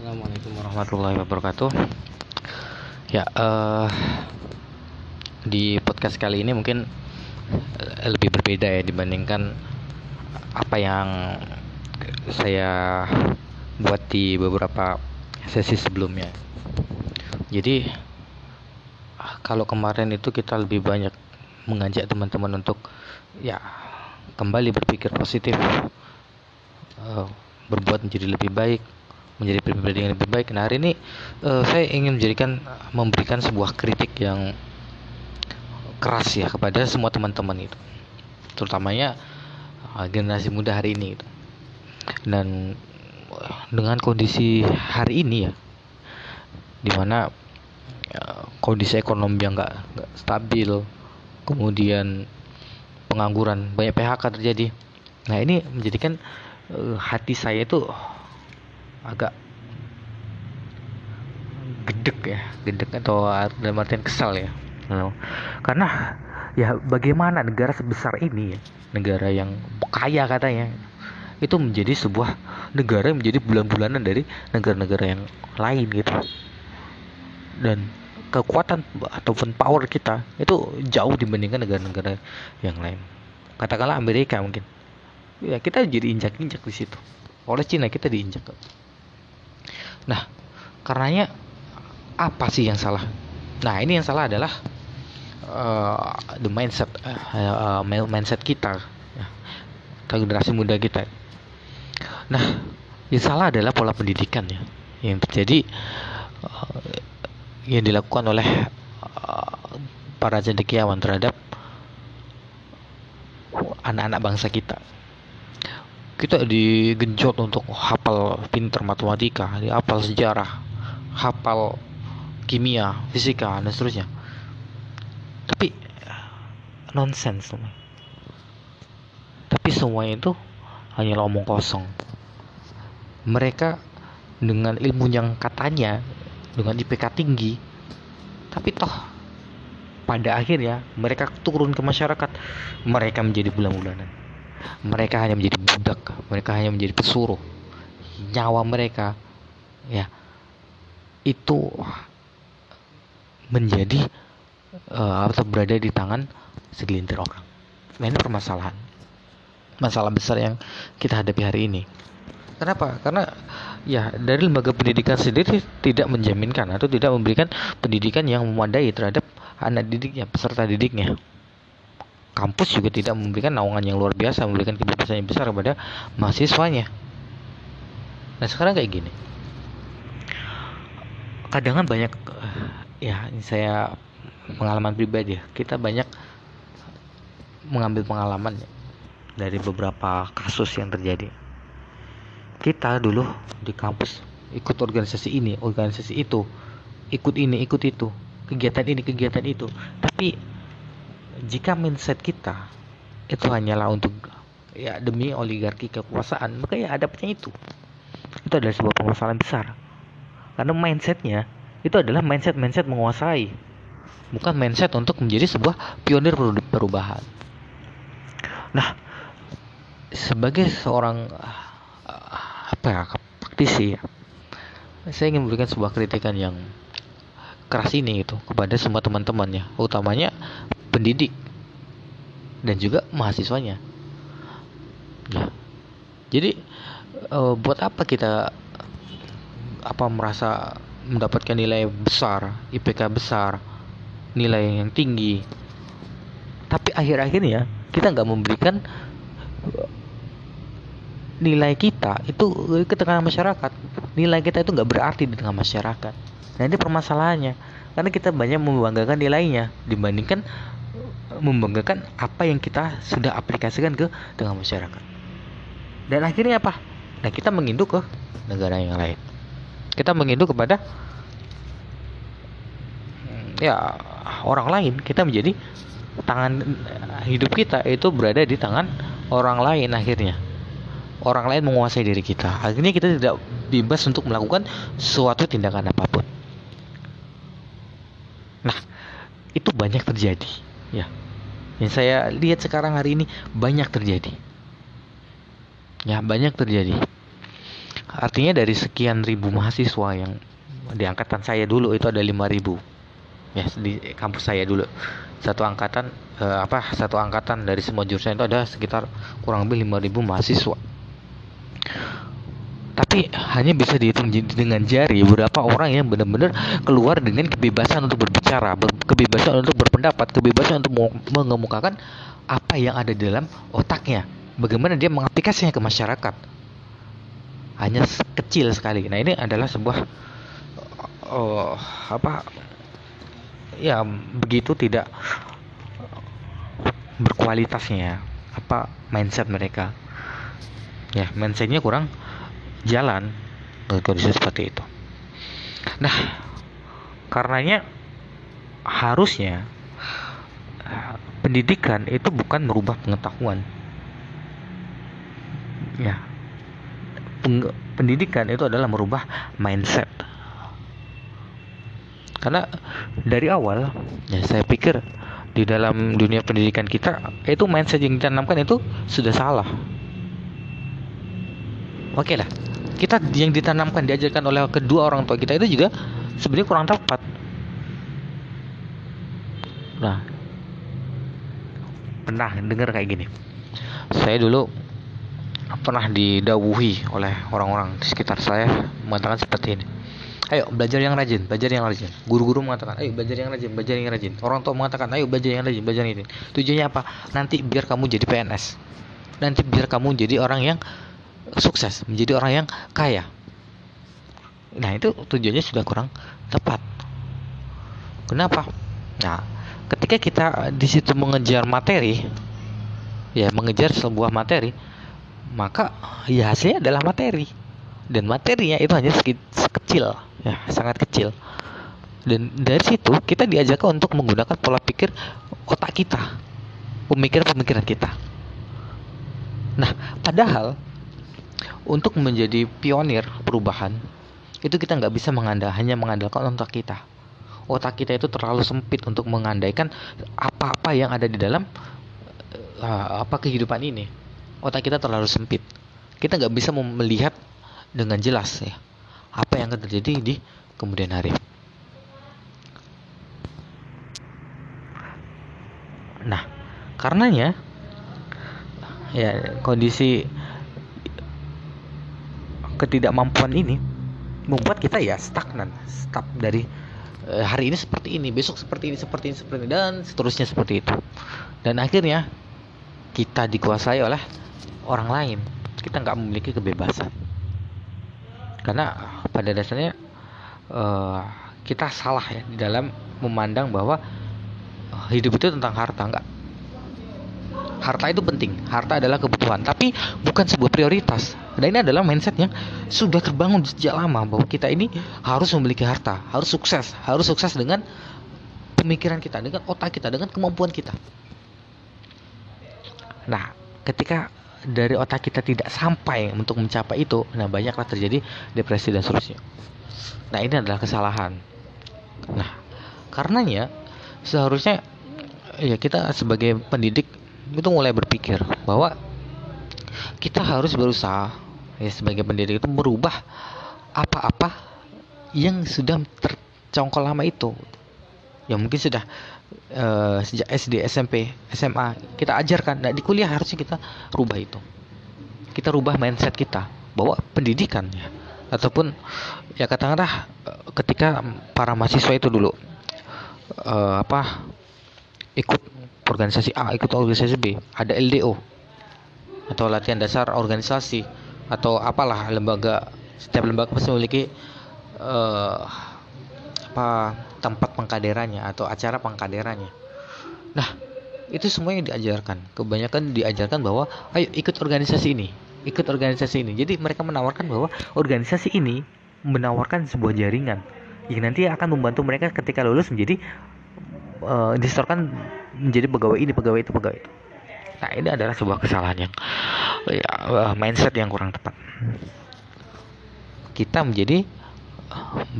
Assalamualaikum warahmatullahi wabarakatuh. Ya, uh, di podcast kali ini mungkin uh, lebih berbeda ya dibandingkan apa yang saya buat di beberapa sesi sebelumnya. Jadi kalau kemarin itu kita lebih banyak mengajak teman-teman untuk ya kembali berpikir positif, uh, berbuat menjadi lebih baik, menjadi pribadi yang lebih baik. Nah hari ini uh, saya ingin menjadikan memberikan sebuah kritik yang keras ya kepada semua teman-teman itu, terutamanya uh, generasi muda hari ini. Itu. Dan uh, dengan kondisi hari ini ya, di mana uh, kondisi ekonomi yang nggak stabil, kemudian pengangguran, banyak PHK terjadi. Nah ini menjadikan uh, hati saya itu agak gedek ya gedek atau dalam artian kesal ya. Karena ya bagaimana negara sebesar ini ya negara yang kaya katanya itu menjadi sebuah negara yang menjadi bulan-bulanan dari negara-negara yang lain gitu. Dan kekuatan ataupun power kita itu jauh dibandingkan negara-negara yang lain. Katakanlah Amerika mungkin. Ya kita jadi injak-injak di situ. Oleh Cina kita diinjak Nah, karenanya apa sih yang salah? Nah, ini yang salah adalah uh, the mindset uh, uh, mindset kita, ya, generasi muda kita. Nah, yang salah adalah pola pendidikan ya, yang terjadi uh, yang dilakukan oleh uh, para cendekiawan terhadap anak-anak bangsa kita kita digenjot untuk hafal pinter matematika, hafal sejarah, hafal kimia, fisika dan seterusnya. Tapi nonsens Tapi semua itu hanya omong kosong. Mereka dengan ilmu yang katanya dengan IPK tinggi, tapi toh pada akhirnya mereka turun ke masyarakat, mereka menjadi bulan-bulanan mereka hanya menjadi budak mereka hanya menjadi pesuruh. Nyawa mereka ya itu menjadi uh, atau berada di tangan segelintir orang. Nah ini permasalahan masalah besar yang kita hadapi hari ini. Kenapa? Karena ya dari lembaga pendidikan sendiri tidak menjaminkan atau tidak memberikan pendidikan yang memadai terhadap anak didiknya peserta didiknya kampus juga tidak memberikan naungan yang luar biasa, memberikan kebebasan yang besar kepada mahasiswanya. Nah sekarang kayak gini, kadang kan banyak, ya ini saya pengalaman pribadi ya, kita banyak mengambil pengalaman dari beberapa kasus yang terjadi. Kita dulu di kampus ikut organisasi ini, organisasi itu, ikut ini, ikut itu, kegiatan ini, kegiatan itu, tapi jika mindset kita itu hanyalah untuk ya demi oligarki kekuasaan maka ya adabnya itu. Itu adalah sebuah permasalahan besar. Karena mindsetnya itu adalah mindset mindset menguasai bukan mindset untuk menjadi sebuah pionir perubahan. Nah sebagai seorang apa ya praktisi ya saya ingin memberikan sebuah kritikan yang keras ini itu kepada semua teman-teman ya utamanya pendidik dan juga mahasiswanya. Ya. Jadi uh, buat apa kita apa merasa mendapatkan nilai besar, IPK besar, nilai yang tinggi, tapi akhir-akhirnya kita nggak memberikan nilai kita itu ke tengah masyarakat. Nilai kita itu nggak berarti di tengah masyarakat. Nah ini permasalahannya karena kita banyak membanggakan nilainya dibandingkan membanggakan apa yang kita sudah aplikasikan ke tengah masyarakat. Dan akhirnya apa? Nah, kita menginduk ke negara yang lain. Kita menginduk kepada hmm, ya orang lain. Kita menjadi tangan hidup kita itu berada di tangan orang lain akhirnya. Orang lain menguasai diri kita. Akhirnya kita tidak bebas untuk melakukan suatu tindakan apa pun. Nah, itu banyak terjadi, ya. Yang saya lihat sekarang hari ini banyak terjadi. Ya banyak terjadi. Artinya dari sekian ribu mahasiswa yang di angkatan saya dulu itu ada lima ribu. Ya di kampus saya dulu. Satu angkatan eh, apa satu angkatan dari semua jurusan itu ada sekitar kurang lebih lima ribu mahasiswa tapi hanya bisa dihitung dengan jari beberapa orang yang benar-benar keluar dengan kebebasan untuk berbicara, ber kebebasan untuk berpendapat, kebebasan untuk mengemukakan apa yang ada di dalam otaknya. Bagaimana dia mengaplikasinya ke masyarakat. Hanya kecil sekali. Nah, ini adalah sebuah oh, apa ya begitu tidak berkualitasnya apa mindset mereka ya mindsetnya kurang jalan kondisi seperti itu. Nah, karenanya harusnya pendidikan itu bukan merubah pengetahuan. Ya. pendidikan itu adalah merubah mindset. Karena dari awal ya saya pikir di dalam dunia pendidikan kita itu mindset yang ditanamkan itu sudah salah. Oke okay lah, kita yang ditanamkan diajarkan oleh kedua orang tua kita itu juga sebenarnya kurang tepat. Nah. Pernah dengar kayak gini? Saya dulu pernah didawuhi oleh orang-orang di sekitar saya mengatakan seperti ini. Ayo belajar yang rajin belajar yang rajin. Guru-guru mengatakan ayo belajar yang rajin belajar yang rajin. Orang tua mengatakan ayo belajar yang rajin belajar yang rajin. Tujuannya apa? Nanti biar kamu jadi PNS nanti biar kamu jadi orang yang sukses, menjadi orang yang kaya. Nah, itu tujuannya sudah kurang tepat. Kenapa? Nah, ketika kita di situ mengejar materi, ya mengejar sebuah materi, maka ya hasilnya adalah materi. Dan materinya itu hanya sekecil, ya, sangat kecil. Dan dari situ kita diajarkan untuk menggunakan pola pikir otak kita, pemikiran-pemikiran kita. Nah, padahal untuk menjadi pionir perubahan itu kita nggak bisa mengandalkan hanya mengandalkan otak kita. Otak kita itu terlalu sempit untuk mengandaikan apa-apa yang ada di dalam uh, apa kehidupan ini. Otak kita terlalu sempit. Kita nggak bisa melihat dengan jelas ya apa yang akan terjadi di kemudian hari. Nah karenanya ya kondisi ketidakmampuan ini membuat kita ya stagnan, stuck dari e, hari ini seperti ini, besok seperti ini, seperti ini, seperti ini dan seterusnya seperti itu. Dan akhirnya kita dikuasai oleh orang lain. Kita nggak memiliki kebebasan. Karena pada dasarnya e, kita salah ya di dalam memandang bahwa hidup itu tentang harta enggak harta itu penting. Harta adalah kebutuhan. Tapi bukan sebuah prioritas. Dan ini adalah mindset yang sudah terbangun sejak lama bahwa kita ini harus memiliki harta harus sukses harus sukses dengan pemikiran kita dengan otak kita dengan kemampuan kita. Nah ketika dari otak kita tidak sampai untuk mencapai itu nah banyaklah terjadi depresi dan seterusnya. Nah ini adalah kesalahan. Nah karenanya seharusnya ya kita sebagai pendidik itu mulai berpikir bahwa kita harus berusaha ya sebagai pendidik itu merubah apa-apa yang sudah tercongkol lama itu yang mungkin sudah uh, sejak SD, SMP, SMA kita ajarkan. Nah di kuliah harusnya kita rubah itu. Kita rubah mindset kita bahwa pendidikan ya ataupun ya katakanlah eh, ketika para mahasiswa itu dulu uh, apa ikut organisasi A ikut organisasi B ada LDO atau latihan dasar organisasi atau apalah lembaga setiap lembaga pasti memiliki uh, apa tempat pengkaderannya atau acara pengkaderannya. Nah itu semua yang diajarkan. Kebanyakan diajarkan bahwa ayo ikut organisasi ini ikut organisasi ini. Jadi mereka menawarkan bahwa organisasi ini menawarkan sebuah jaringan yang nanti akan membantu mereka ketika lulus menjadi uh, distorkan menjadi pegawai ini pegawai itu pegawai itu. Nah ini adalah sebuah kesalahan yang ya, uh, mindset yang kurang tepat. Kita menjadi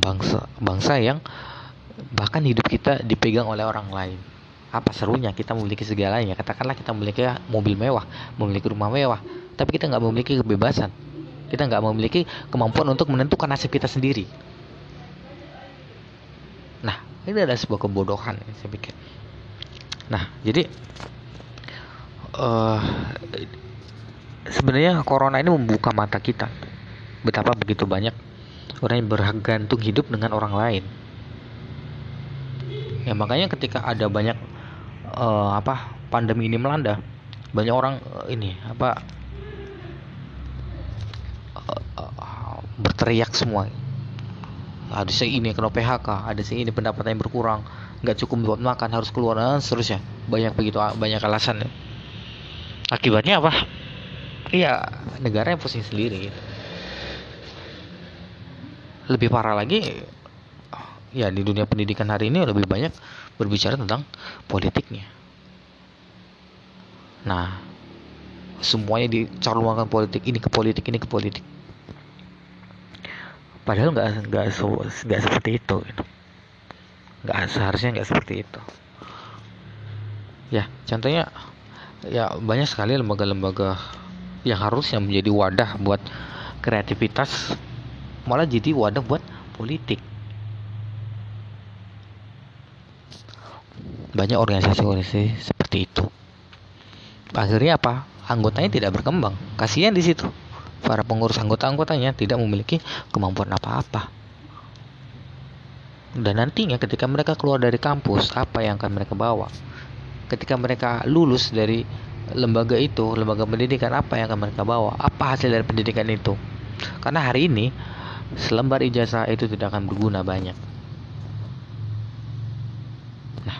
bangsa bangsa yang bahkan hidup kita dipegang oleh orang lain. Apa serunya kita memiliki segalanya? Katakanlah kita memiliki mobil mewah memiliki rumah mewah tapi kita nggak memiliki kebebasan. Kita nggak memiliki kemampuan untuk menentukan nasib kita sendiri. Nah ini adalah sebuah kebodohan saya pikir nah jadi uh, sebenarnya corona ini membuka mata kita. Betapa begitu banyak orang yang bergantung hidup dengan orang lain. Ya makanya ketika ada banyak uh, apa pandemi ini melanda banyak orang uh, ini apa berteriak semua. Ada si ini kena PHK ada si ini pendapatan yang berkurang nggak cukup buat makan harus keluar dan seterusnya. Banyak begitu banyak alasan akibatnya apa? Iya negara yang pusing sendiri. Lebih parah lagi ya di dunia pendidikan hari ini lebih banyak berbicara tentang politiknya. Nah semuanya dicarlumakan politik ini ke politik ini ke politik. Padahal nggak nggak nggak seperti itu gitu. Nggak seharusnya nggak seperti itu. Ya contohnya ya banyak sekali lembaga-lembaga yang harusnya menjadi wadah buat kreativitas malah jadi wadah buat politik. Banyak organisasi-organisasi seperti itu. Akhirnya apa? Anggotanya tidak berkembang. Kasihan di situ. Para pengurus anggota-anggotanya tidak memiliki kemampuan apa-apa. Dan nantinya ketika mereka keluar dari kampus, apa yang akan mereka bawa? Ketika mereka lulus dari lembaga itu, lembaga pendidikan, apa yang akan mereka bawa? Apa hasil dari pendidikan itu? Karena hari ini selembar ijazah itu tidak akan berguna banyak. Nah,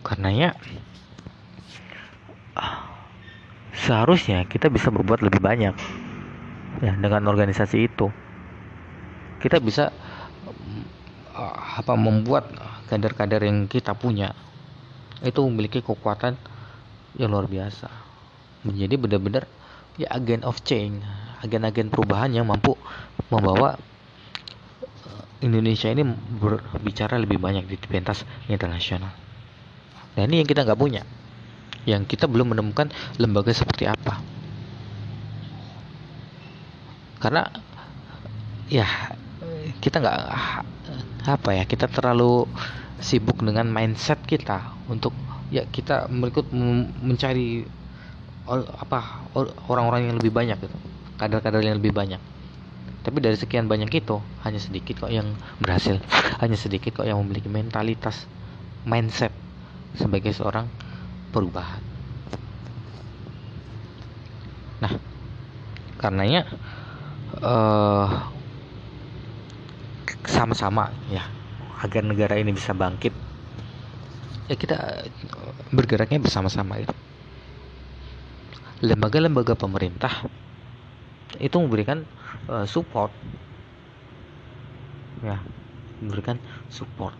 karenanya seharusnya kita bisa berbuat lebih banyak ya dengan organisasi itu kita bisa apa membuat kader-kader yang kita punya itu memiliki kekuatan yang luar biasa. Menjadi benar-benar ya agen of change agen-agen perubahan yang mampu membawa uh, Indonesia ini berbicara lebih banyak di pentas internasional. Dan ini yang kita nggak punya. Yang kita belum menemukan lembaga seperti apa. Karena ya kita nggak apa ya kita terlalu sibuk dengan mindset kita untuk ya kita berikut mencari apa orang-orang yang lebih banyak gitu kader-kader yang lebih banyak tapi dari sekian banyak itu hanya sedikit kok yang berhasil hanya sedikit kok yang memiliki mentalitas mindset sebagai seorang perubahan. Nah, karenanya uh, sama-sama ya. Agar negara ini bisa bangkit. Ya kita bergeraknya bersama-sama itu lembaga-lembaga pemerintah itu memberikan uh, support. Ya memberikan support.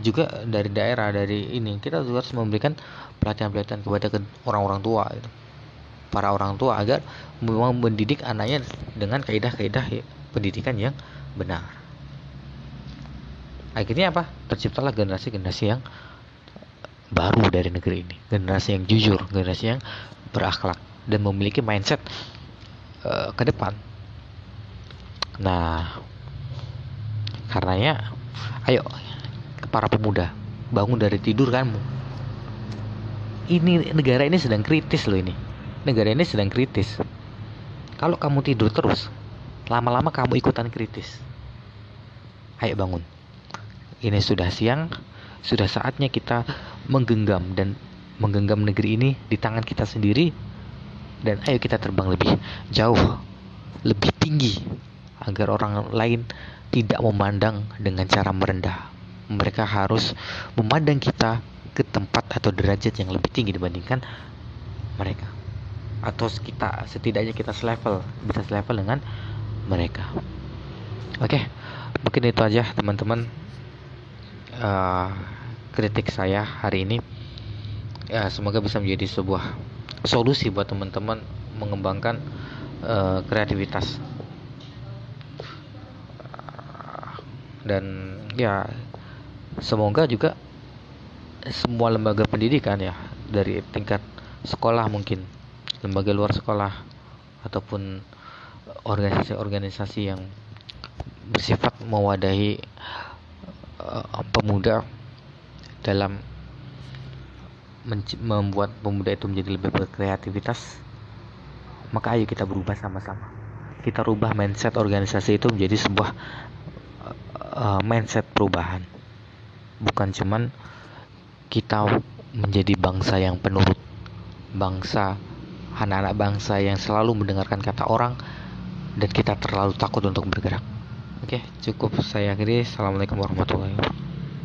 Juga dari daerah dari ini kita juga harus memberikan pelatihan-pelatihan kepada orang-orang tua gitu. para orang tua agar memang mendidik anaknya dengan kaidah-kaidah pendidikan yang benar. Akhirnya apa? Terciptalah generasi-generasi yang baru dari negeri ini. Generasi yang jujur generasi yang berakhlak dan memiliki mindset uh, ke depan. Nah karenanya ayo para pemuda bangun dari tidur kamu. Ini negara ini sedang kritis loh ini. Negara ini sedang kritis. Kalau kamu tidur terus lama-lama kamu ikutan kritis ayo bangun. Ini sudah siang sudah saatnya kita menggenggam dan menggenggam negeri ini di tangan kita sendiri dan ayo kita terbang lebih jauh lebih tinggi agar orang lain tidak memandang dengan cara merendah. Mereka harus memandang kita ke tempat atau derajat yang lebih tinggi dibandingkan mereka atau kita setidaknya kita selevel bisa selevel dengan mereka. Oke okay, mungkin itu aja teman-teman. Uh, kritik saya hari ini. Ya semoga bisa menjadi sebuah solusi buat teman-teman mengembangkan uh, kreativitas. Dan ya semoga juga semua lembaga pendidikan ya dari tingkat sekolah mungkin lembaga luar sekolah ataupun organisasi-organisasi yang bersifat mewadahi uh, pemuda dalam membuat pemuda itu menjadi lebih berkreativitas maka ayo kita berubah sama-sama. Kita rubah mindset organisasi itu menjadi sebuah uh, mindset perubahan. Bukan cuman kita menjadi bangsa yang penurut bangsa anak-anak bangsa yang selalu mendengarkan kata orang dan kita terlalu takut untuk bergerak oke cukup saya akhiri. Assalamualaikum warahmatullahi wabarakatuh